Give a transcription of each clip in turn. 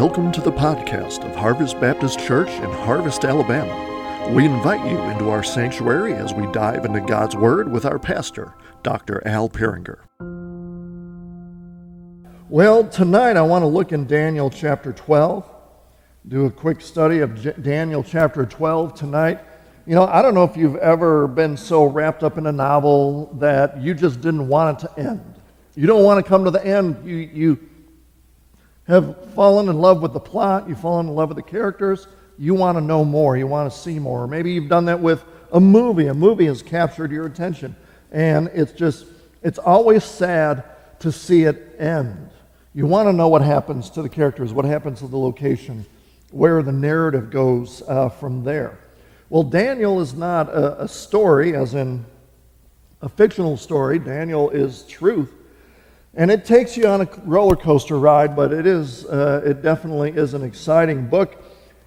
Welcome to the podcast of Harvest Baptist Church in Harvest, Alabama. We invite you into our sanctuary as we dive into God's Word with our pastor, Dr. Al Peringer. Well, tonight I want to look in Daniel chapter 12, do a quick study of J- Daniel chapter 12 tonight. You know, I don't know if you've ever been so wrapped up in a novel that you just didn't want it to end. You don't want to come to the end. You, you have fallen in love with the plot, you've fallen in love with the characters, you want to know more, you want to see more. Maybe you've done that with a movie. A movie has captured your attention, and it's just, it's always sad to see it end. You want to know what happens to the characters, what happens to the location, where the narrative goes uh, from there. Well, Daniel is not a, a story, as in a fictional story. Daniel is truth. And it takes you on a roller coaster ride, but it is, uh, it definitely is an exciting book.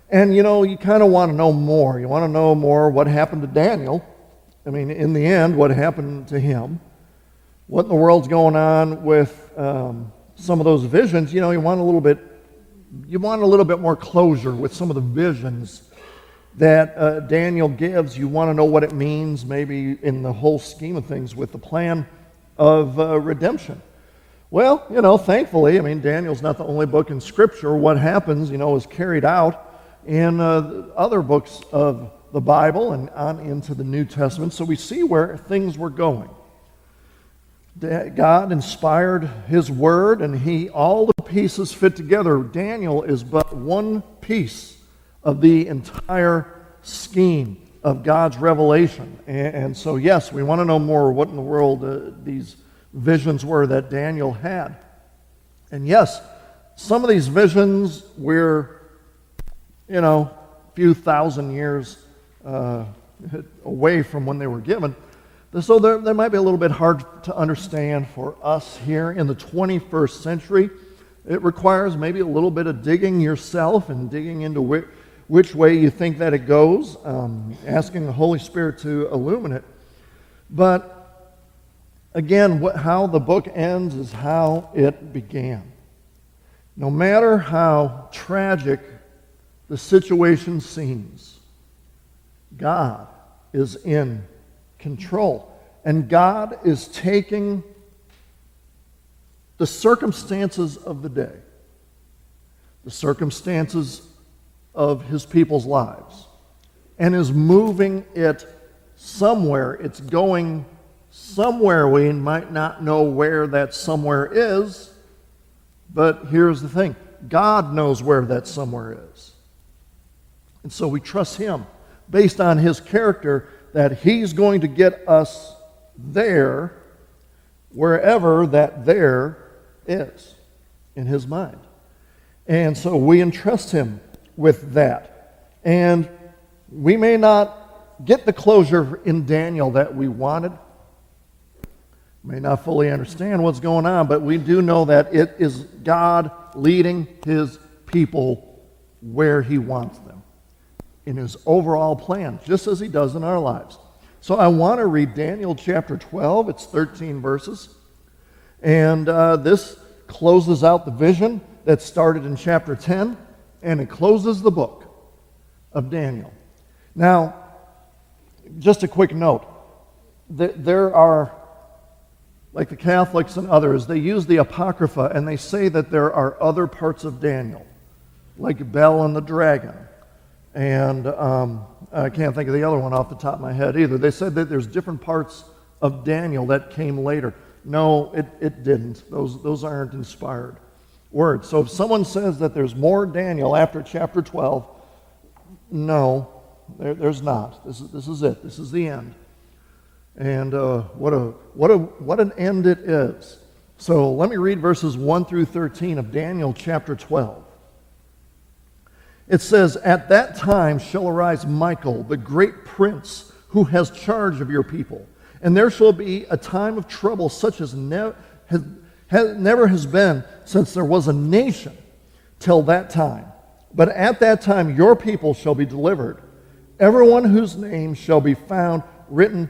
And you know, you kind of want to know more. You want to know more what happened to Daniel. I mean, in the end, what happened to him. What in the world's going on with um, some of those visions? You know, you want a little bit, you want a little bit more closure with some of the visions that uh, Daniel gives. You want to know what it means, maybe in the whole scheme of things, with the plan of uh, redemption. Well, you know, thankfully, I mean, Daniel's not the only book in Scripture. What happens, you know, is carried out in uh, other books of the Bible and on into the New Testament. So we see where things were going. God inspired His Word, and He all the pieces fit together. Daniel is but one piece of the entire scheme of God's revelation. And, and so, yes, we want to know more what in the world uh, these visions were that Daniel had. And yes, some of these visions were, you know, a few thousand years uh, away from when they were given. So they might be a little bit hard to understand for us here in the 21st century. It requires maybe a little bit of digging yourself and digging into which, which way you think that it goes, um, asking the Holy Spirit to illuminate. But again, what, how the book ends is how it began. No matter how tragic the situation seems, God is in control. And God is taking the circumstances of the day, the circumstances of his people's lives and is moving it somewhere. It's going somewhere. We might not know where that somewhere is, but here's the thing God knows where that somewhere is. And so we trust him based on his character that he's going to get us there wherever that there is in his mind. And so we entrust him with that. And we may not get the closure in Daniel that we wanted, may not fully understand what's going on, but we do know that it is God leading his people where he wants them in his overall plan, just as he does in our lives. So I want to read Daniel chapter 12, it's 13 verses. And uh, this closes out the vision that started in chapter 10 and it closes the book of Daniel. Now, just a quick note there are, like the Catholics and others, they use the Apocrypha and they say that there are other parts of Daniel, like Bel and the dragon. And um, I can't think of the other one off the top of my head either. They said that there's different parts of Daniel that came later. No, it, it didn't. Those, those aren't inspired words. So if someone says that there's more Daniel after chapter 12, no, there, there's not. This is, this is it. This is the end. And uh, what, a, what, a, what an end it is. So let me read verses 1 through 13 of Daniel chapter 12. It says, At that time shall arise Michael, the great prince, who has charge of your people. And there shall be a time of trouble such as ne- has, has, never has been since there was a nation till that time. But at that time your people shall be delivered, everyone whose name shall be found written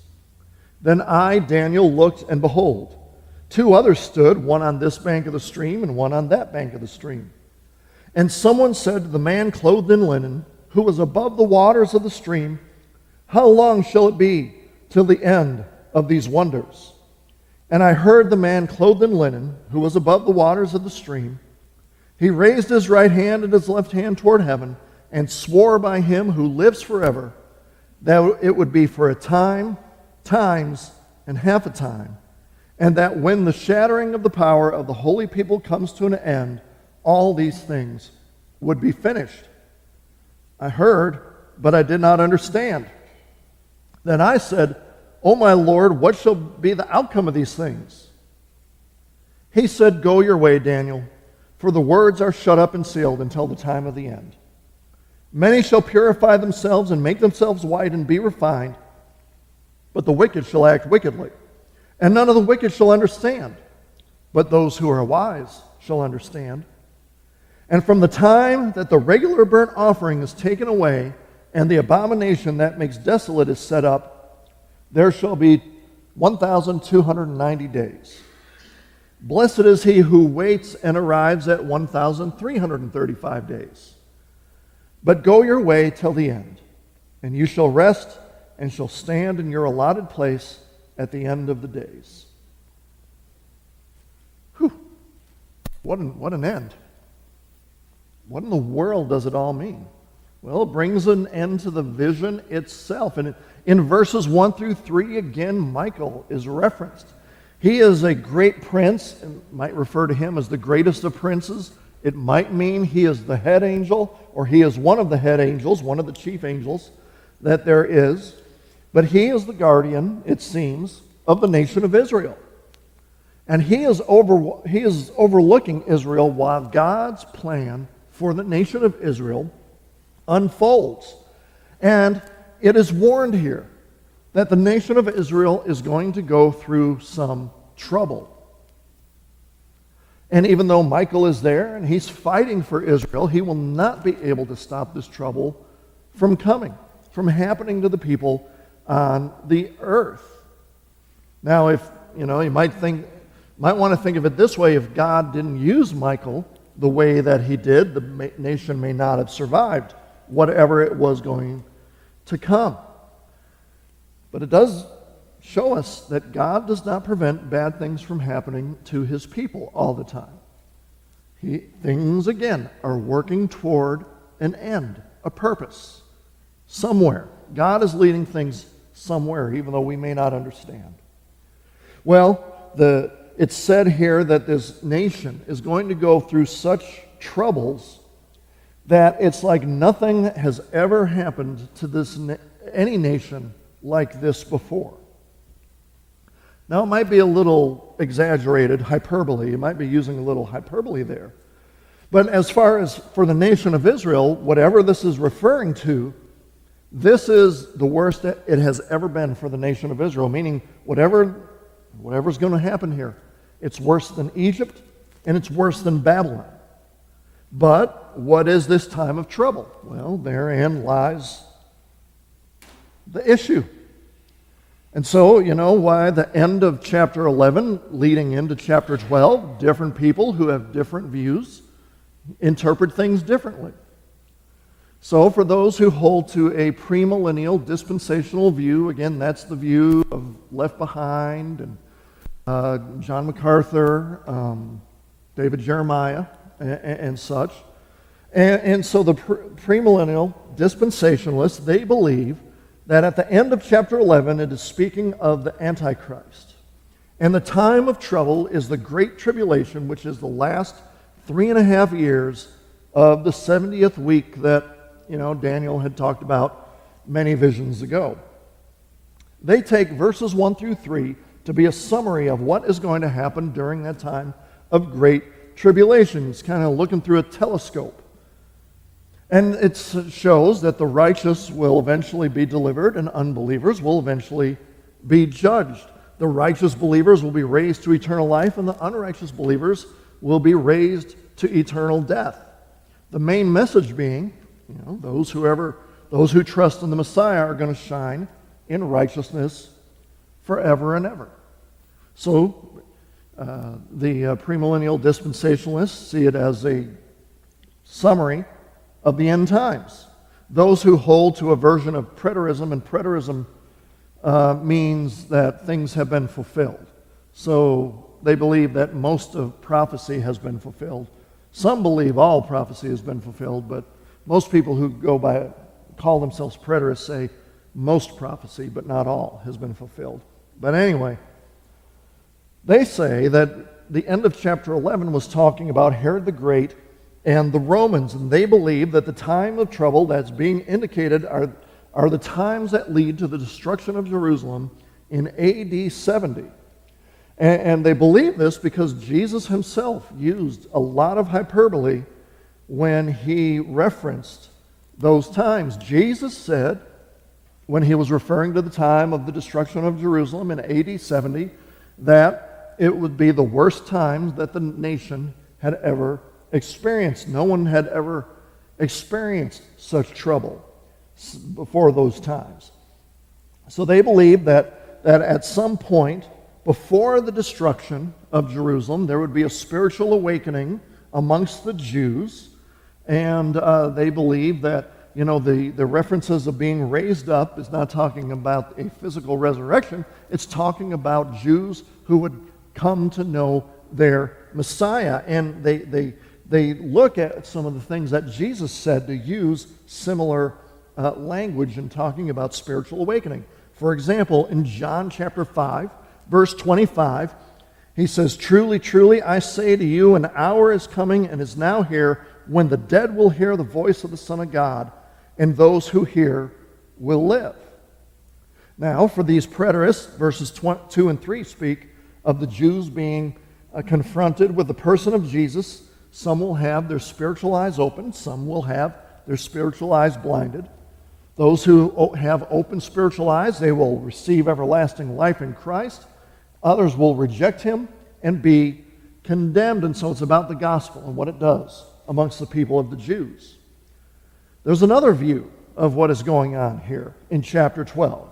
Then I, Daniel, looked, and behold, two others stood, one on this bank of the stream and one on that bank of the stream. And someone said to the man clothed in linen, who was above the waters of the stream, How long shall it be till the end of these wonders? And I heard the man clothed in linen, who was above the waters of the stream, he raised his right hand and his left hand toward heaven and swore by him who lives forever that it would be for a time, times, and half a time, and that when the shattering of the power of the holy people comes to an end, all these things would be finished. I heard, but I did not understand. Then I said, O my Lord, what shall be the outcome of these things? He said, Go your way, Daniel, for the words are shut up and sealed until the time of the end. Many shall purify themselves and make themselves white and be refined, but the wicked shall act wickedly. And none of the wicked shall understand, but those who are wise shall understand. And from the time that the regular burnt offering is taken away, and the abomination that makes desolate is set up, there shall be 1,290 days. Blessed is he who waits and arrives at 1,335 days. But go your way till the end, and you shall rest and shall stand in your allotted place at the end of the days. Whew. What an, what an end. What in the world does it all mean? Well, it brings an end to the vision itself. And in verses 1 through 3, again, Michael is referenced. He is a great prince, and might refer to him as the greatest of princes. It might mean he is the head angel, or he is one of the head angels, one of the chief angels that there is. But he is the guardian, it seems, of the nation of Israel. And he is, over, he is overlooking Israel while God's plan for the nation of Israel unfolds. And it is warned here that the nation of Israel is going to go through some trouble. And even though Michael is there and he's fighting for Israel, he will not be able to stop this trouble from coming, from happening to the people on the earth. Now, if, you know, you might think, might want to think of it this way if God didn't use Michael the way that he did, the nation may not have survived whatever it was going to come. But it does show us that God does not prevent bad things from happening to his people all the time. He, things, again, are working toward an end, a purpose, somewhere. God is leading things somewhere, even though we may not understand. Well, the, it's said here that this nation is going to go through such troubles that it's like nothing has ever happened to this any nation like this before. Now, it might be a little exaggerated, hyperbole. You might be using a little hyperbole there. But as far as for the nation of Israel, whatever this is referring to, this is the worst it has ever been for the nation of Israel, meaning whatever, whatever's going to happen here, it's worse than Egypt and it's worse than Babylon. But what is this time of trouble? Well, therein lies the issue. And so, you know, why the end of chapter 11 leading into chapter 12, different people who have different views interpret things differently. So, for those who hold to a premillennial dispensational view, again, that's the view of Left Behind and uh, John MacArthur, um, David Jeremiah, and, and such. And, and, so the pre- premillennial dispensationalists, they believe that at the end of chapter 11, it is speaking of the Antichrist. And the time of trouble is the Great Tribulation, which is the last three and a half years of the 70th week that, you know, Daniel had talked about many visions ago. They take verses 1 through 3 to be a summary of what is going to happen during that time of great tribulation. It's kind of looking through a telescope. And it shows that the righteous will eventually be delivered and unbelievers will eventually be judged. The righteous believers will be raised to eternal life, and the unrighteous believers will be raised to eternal death. The main message being, you know, those whoever those who trust in the Messiah are going to shine in righteousness forever and ever. So, uh, the uh, premillennial dispensationalists see it as a summary of the end times. Those who hold to a version of preterism, and preterism uh, means that things have been fulfilled. So they believe that most of prophecy has been fulfilled. Some believe all prophecy has been fulfilled, but most people who go by call themselves preterists say most prophecy, but not all, has been fulfilled. But anyway, they say that the end of chapter 11 was talking about Herod the Great and the Romans, and they believe that the time of trouble that's being indicated are, are the times that lead to the destruction of Jerusalem in AD 70. And, and they believe this because Jesus himself used a lot of hyperbole when he referenced those times. Jesus said, when he was referring to the time of the destruction of Jerusalem in AD 70, that it would be the worst times that the nation had ever experienced. No one had ever experienced such trouble before those times. So they believed that, that at some point before the destruction of Jerusalem, there would be a spiritual awakening amongst the Jews. And uh, they believe that, you know, the, the references of being raised up is not talking about a physical resurrection, it's talking about Jews who would come to know their Messiah. And they, they, they look at some of the things that Jesus said to use similar uh, language in talking about spiritual awakening. For example, in John chapter 5, verse 25, he says, Truly, truly, I say to you, an hour is coming and is now here when the dead will hear the voice of the Son of God, and those who hear will live. Now, for these preterists, verses 2 and 3 speak of the Jews being uh, confronted with the person of Jesus some will have their spiritual eyes open, some will have their spiritual eyes blinded. Those who have open spiritual eyes, they will receive everlasting life in Christ. Others will reject him and be condemned. And so it's about the gospel and what it does amongst the people of the Jews. There's another view of what is going on here in chapter 12.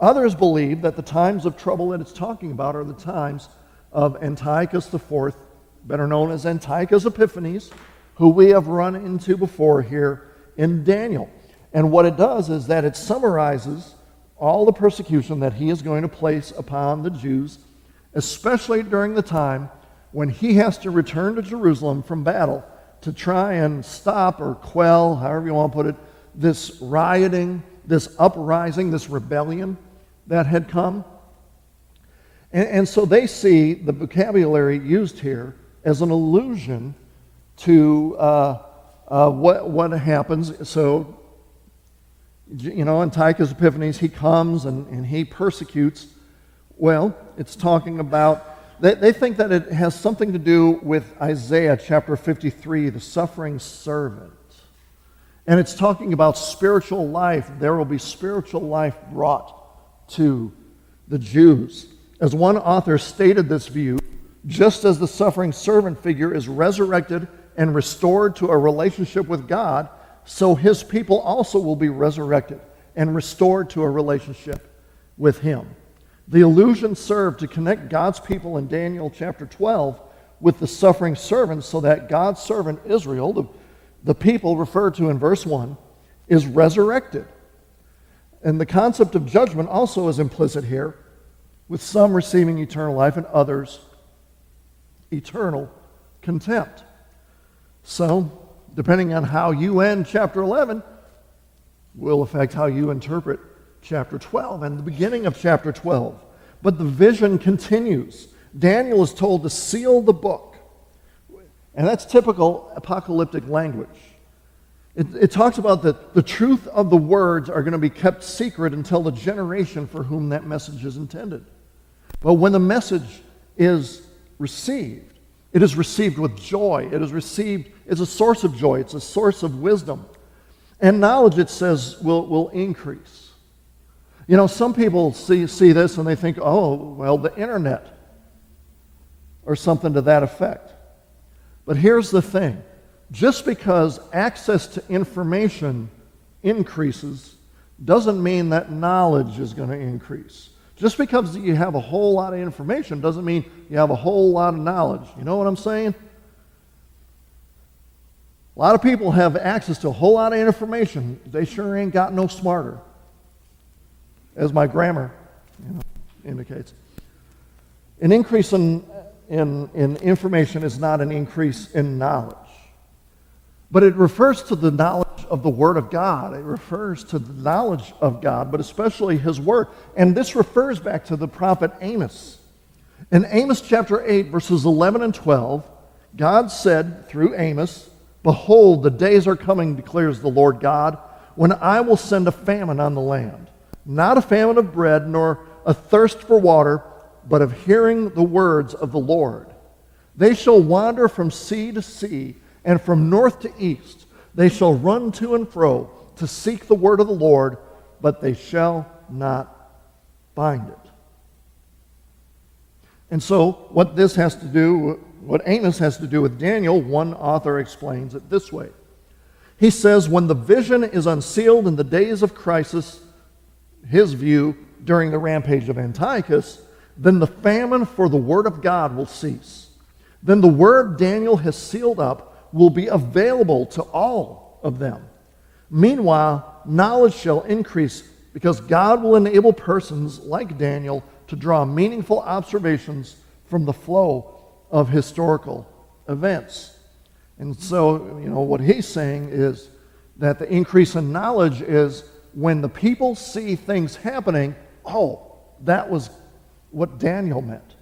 Others believe that the times of trouble that it's talking about are the times of Antiochus IV better known as Antiochus Epiphanes, who we have run into before here in Daniel. And what it does is that it summarizes all the persecution that he is going to place upon the Jews, especially during the time when he has to return to Jerusalem from battle to try and stop or quell, however you want to put it, this rioting, this uprising, this rebellion that had come. And, and so they see the vocabulary used here as an allusion to uh, uh, what, what happens. So, you know, Antiochus Epiphanes, he comes and, and he persecutes. Well, it's talking about, they, they think that it has something to do with Isaiah chapter 53, the suffering servant. And it's talking about spiritual life. There will be spiritual life brought to the Jews. As one author stated this view, just as the suffering servant figure is resurrected and restored to a relationship with God, so his people also will be resurrected and restored to a relationship with him. The illusion served to connect God's people in Daniel chapter 12 with the suffering servant so that God's servant Israel, the, the people referred to in verse 1, is resurrected. And the concept of judgment also is implicit here, with some receiving eternal life and others eternal contempt. So, depending on how you end chapter 11, will affect how you interpret chapter 12 and the beginning of chapter 12. But the vision continues. Daniel is told to seal the book. And that's typical apocalyptic language. It, it, talks about that the truth of the words are going to be kept secret until the generation for whom that message is intended. But when the message is received. It is received with joy. It is received, it's a source of joy. It's a source of wisdom. And knowledge, it says, will, will increase. You know, some people see, see this and they think, oh, well, the internet or something to that effect. But here's the thing just because access to information increases doesn't mean that knowledge is going to increase. Just because you have a whole lot of information doesn't mean you have a whole lot of knowledge. You know what I'm saying? A lot of people have access to a whole lot of information. They sure ain't got no smarter, as my grammar you know, indicates. An increase in, in, in information is not an increase in knowledge. But it refers to the knowledge of the Word of God. It refers to the knowledge of God, but especially His Word. And this refers back to the prophet Amos. In Amos chapter 8, verses 11 and 12, God said through Amos, Behold, the days are coming, declares the Lord God, when I will send a famine on the land. Not a famine of bread, nor a thirst for water, but of hearing the words of the Lord. They shall wander from sea to sea, and from north to east. They shall run to and fro to seek the word of the Lord, but they shall not find it. And so, what this has to do, what Amos has to do with Daniel, one author explains it this way. He says, When the vision is unsealed in the days of crisis, his view during the rampage of Antiochus, then the famine for the word of God will cease. Then the word Daniel has sealed up will be available to all of them. Meanwhile, knowledge shall increase because God will enable persons like Daniel to draw meaningful observations from the flow of historical events. And so, you know, what he's saying is that the increase in knowledge is when the people see things happening, oh, that was what Daniel meant.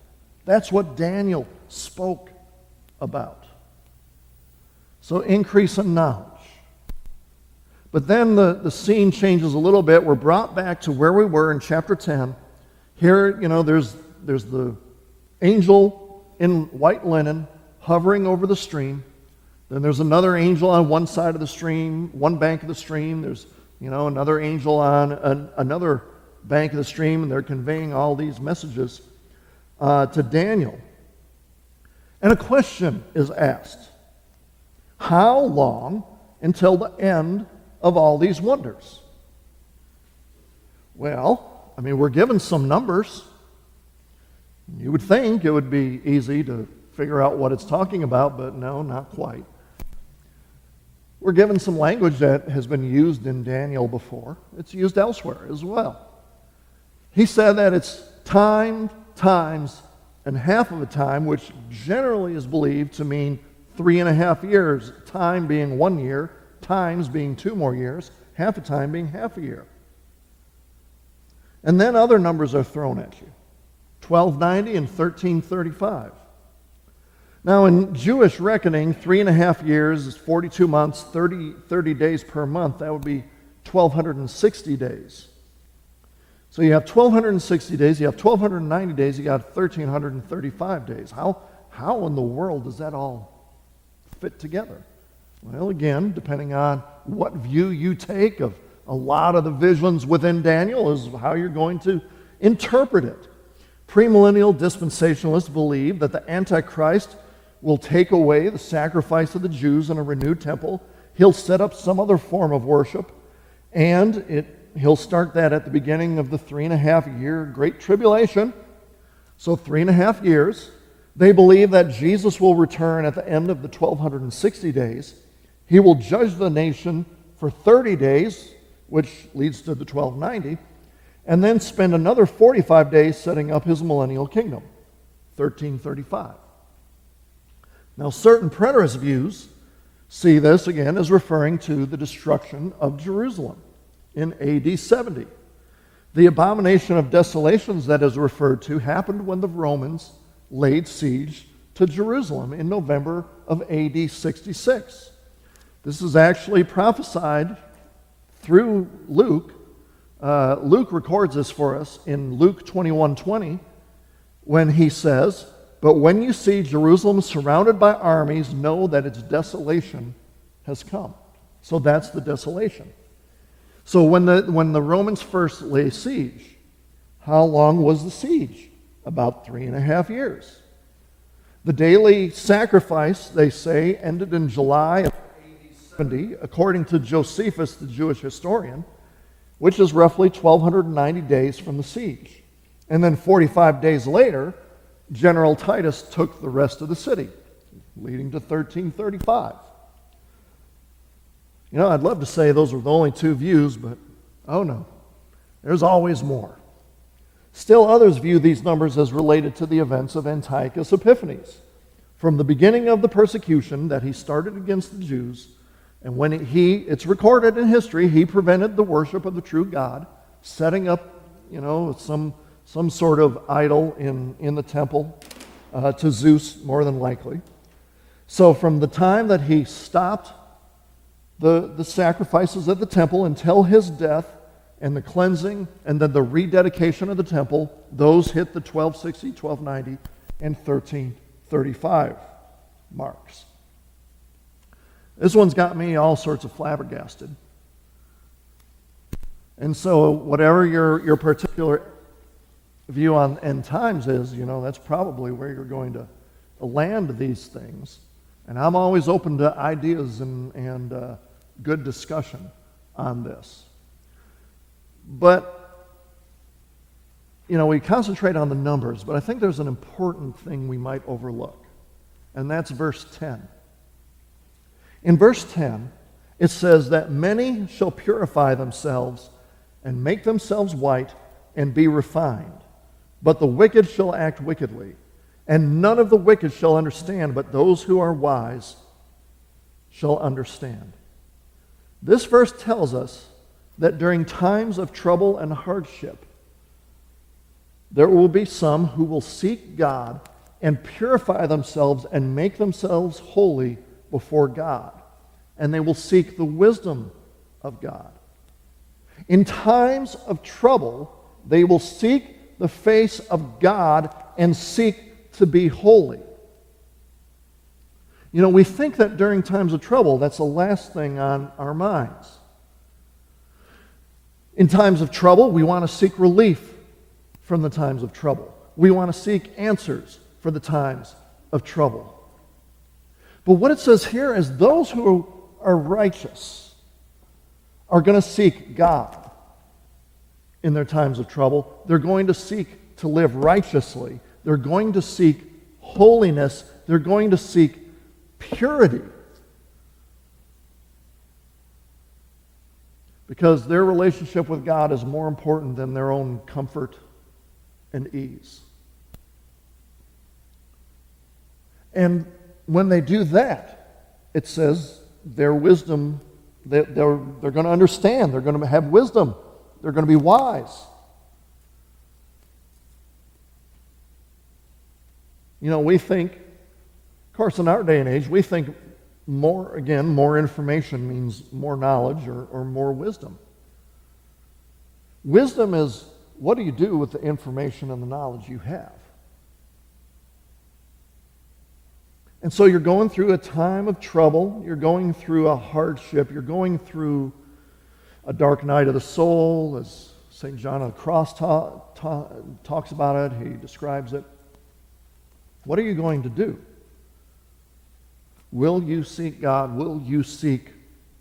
That's what Daniel spoke about. So, increase in knowledge. But then the, the scene changes a little bit. We're brought back to where we were in chapter 10 here, you know, there's, there's the angel in white linen hovering over the stream. Then there's another angel on one side of the stream, one bank of the stream. There's, you know, another angel on an, another bank of the stream, and they're conveying all these messages uh, to Daniel. And a question is asked How long until the end of all these wonders? Well, I mean, we're given some numbers. You would think it would be easy to figure out what it's talking about, but no, not quite. We're given some language that has been used in Daniel before. It's used elsewhere as well. He said that it's time, times, and half of a time, which generally is believed to mean three and a half years, time being one year, times being two more years, half a time being half a year. And then other numbers are thrown at you 1290 and 1335. Now, in Jewish reckoning, three and a half years is 42 months, 30, 30 days per month. That would be 1,260 days. So you have 1,260 days, you have 1,290 days, you got 1,335 days. How, how in the world does that all fit together? Well, again, depending on what view you take of a lot of the visions within Daniel is how you're going to interpret it. Premillennial dispensationalists believe that the Antichrist will take away the sacrifice of the Jews in a renewed temple. He'll set up some other form of worship, and it, he'll start that at the beginning of the three and a half year Great Tribulation. So, three and a half years. They believe that Jesus will return at the end of the 1260 days. He will judge the nation for 30 days, which leads to the 1290, and then spend another 45 days setting up his millennial kingdom, 1335. Now, certain preterist views see this again as referring to the destruction of Jerusalem in AD 70. The abomination of desolations that is referred to happened when the Romans laid siege to Jerusalem in November of AD 66. This is actually prophesied through Luke, uh, Luke records this for us in Luke 21 20, when he says, But when you see Jerusalem surrounded by armies, know that its desolation has come. So that's the desolation. So when the, when the Romans first lay siege, how long was the siege? About three and a half years. The daily sacrifice, they say, ended in July of 70, according to Josephus, the Jewish historian, which is roughly 1,290 days from the siege. And then 45 days later, General Titus took the rest of the city, leading to 1335. You know, I'd love to say those were the only two views, but oh no, there's always more. Still, others view these numbers as related to the events of Antiochus Epiphanes. From the beginning of the persecution that he started against the Jews, and when he, it's recorded in history, he prevented the worship of the true God, setting up, you know, some, some sort of idol in, in the temple uh, to Zeus, more than likely. So, from the time that he stopped the, the sacrifices at the temple until his death, and the cleansing and then the rededication of the temple, those hit the 1260, 1290, and 1335 marks. This one's got me all sorts of flabbergasted. And so, whatever your, your particular view on end times is, you know, that's probably where you're going to land these things. And I'm always open to ideas and, and uh, good discussion on this. But, you know, we concentrate on the numbers, but I think there's an important thing we might overlook, and that's verse 10. In verse 10, it says that many shall purify themselves and make themselves white and be refined, but the wicked shall act wickedly. And none of the wicked shall understand, but those who are wise shall understand. This verse tells us that during times of trouble and hardship, there will be some who will seek God and purify themselves and make themselves holy before God. And they will seek the wisdom of God. In times of trouble, they will seek the face of God and seek to be holy. You know, we think that during times of trouble, that's the last thing on our minds. In times of trouble, we want to seek relief from the times of trouble. We want to seek answers for the times of trouble. But what it says here is those who are righteous are going to seek God in their times of trouble. They're going to seek to live righteously. They're going to seek holiness. They're going to seek purity. because their relationship with God is more important than their own comfort and ease. And when they do that, it says their wisdom, they're, they're, they're going to understand, they're going to have wisdom, they're going to be wise. You know, we think, of course, in our day and age, we think more, again, more information means more knowledge or, or more wisdom. Wisdom is what do you do with the information and the knowledge you have? And so you're going through a time of trouble, you're going through a hardship, you're going through a dark night of the soul, as St. John of the Cross ta- ta- talks about it, he describes it. What are you going to do? Will you seek God? Will you seek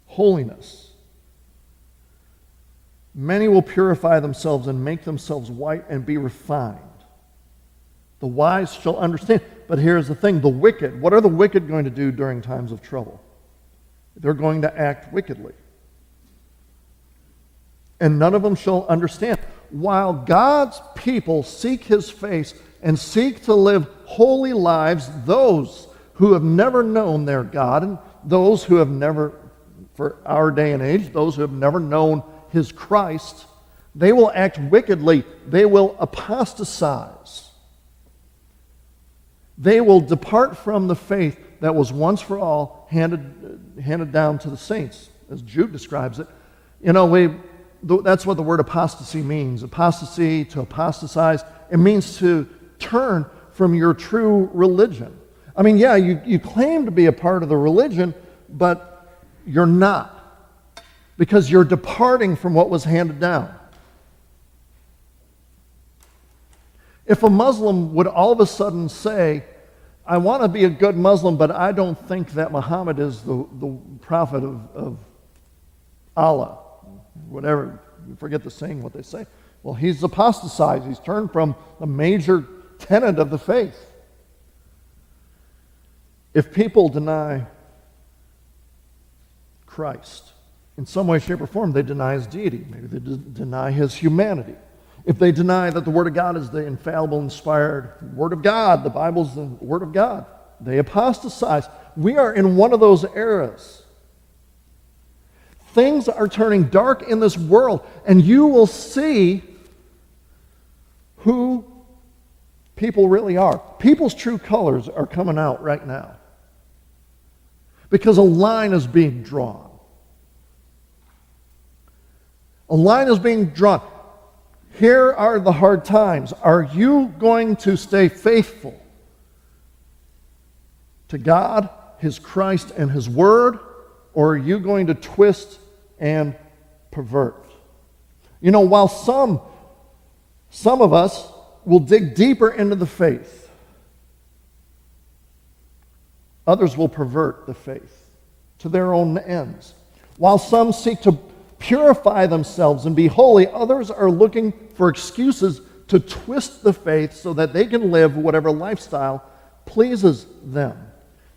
holiness? Many will purify themselves and make themselves white and be refined. The wise shall understand. But here's the thing the wicked, what are the wicked going to do during times of trouble? They're going to act wickedly. And none of them shall understand. While God's people seek his face and seek to live holy lives, those who have never known their God, and those who have never, for our day and age, those who have never known his Christ, they will act wickedly. They will apostatize. They will depart from the faith that was once for all handed, handed down to the saints, as Jude describes it. You know, we, that's what the word apostasy means. Apostasy, to apostatize, it means to turn from your true religion. I mean, yeah, you, you claim to be a part of the religion, but you're not. because you're departing from what was handed down. If a Muslim would all of a sudden say, I want to be a good Muslim, but I don't think that Muhammad is the, the prophet of, of Allah, whatever, you forget the saying, what they say. Well, he's apostatized. He's turned from a major tenet of the faith. If people deny Christ in some way, shape, or form, they deny his deity. Maybe they deny his humanity if they deny that the Word of God is the infallible, inspired Word of God, the Bible's the Word of God, they apostatize. We are in one of those eras. Things are turning dark in this world, and you will see who people really are. People's true colors are coming out right now because a line is being drawn. A line is being drawn. Here are the hard times. Are you going to stay faithful to God, His Christ, and His Word, or are you going to twist and pervert? You know, while some, some of us will dig deeper into the faith, others will pervert the faith to their own ends. While some seek to purify themselves and be holy. Others are looking for excuses to twist the faith so that they can live whatever lifestyle pleases them.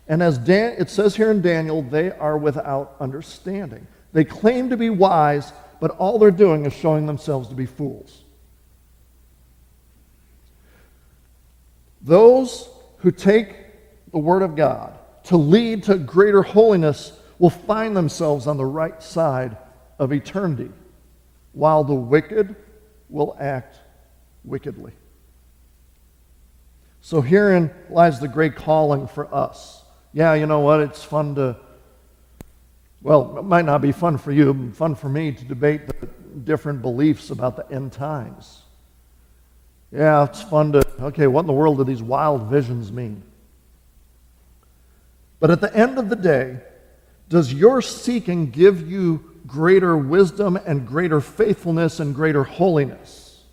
And as Dan, it says here in Daniel, they are without understanding. They claim to be wise, but all they're doing is showing themselves to be fools. Those who take the Word of God to lead to greater holiness will find themselves on the right side of eternity, while the wicked will act wickedly. So herein lies the great calling for us. Yeah, you know what? It's fun to, well, it might not be fun for you, fun for me to debate the different beliefs about the end times. Yeah, it's fun to, okay, what in the world do these wild visions mean? But at the end of the day, does your seeking give you greater wisdom and greater faithfulness and greater holiness?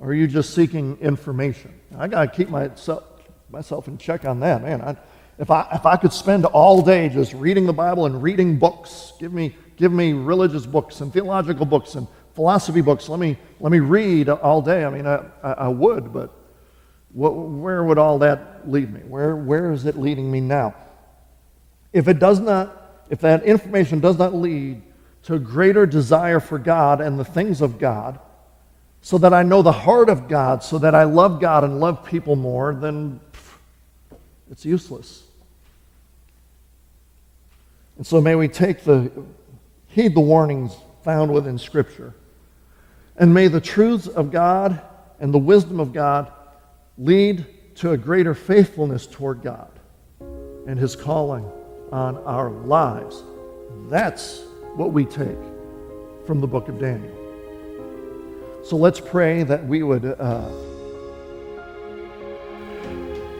Or are you just seeking information? I got to keep myself, myself in check on that, man. I, if, I, if I could spend all day just reading the Bible and reading books, give me, give me religious books and theological books and philosophy books, let me, let me read all day. I mean, I, I, I would, but where would all that lead me? Where, where is it leading me now? If it does not if that information does not lead to a greater desire for God and the things of God, so that I know the heart of God, so that I love God and love people more, then it's useless. And so may we take the heed the warnings found within Scripture. And may the truths of God and the wisdom of God lead to a greater faithfulness toward God and his calling on our lives. That's what we take from the book of Daniel. So let's pray that we would. Uh...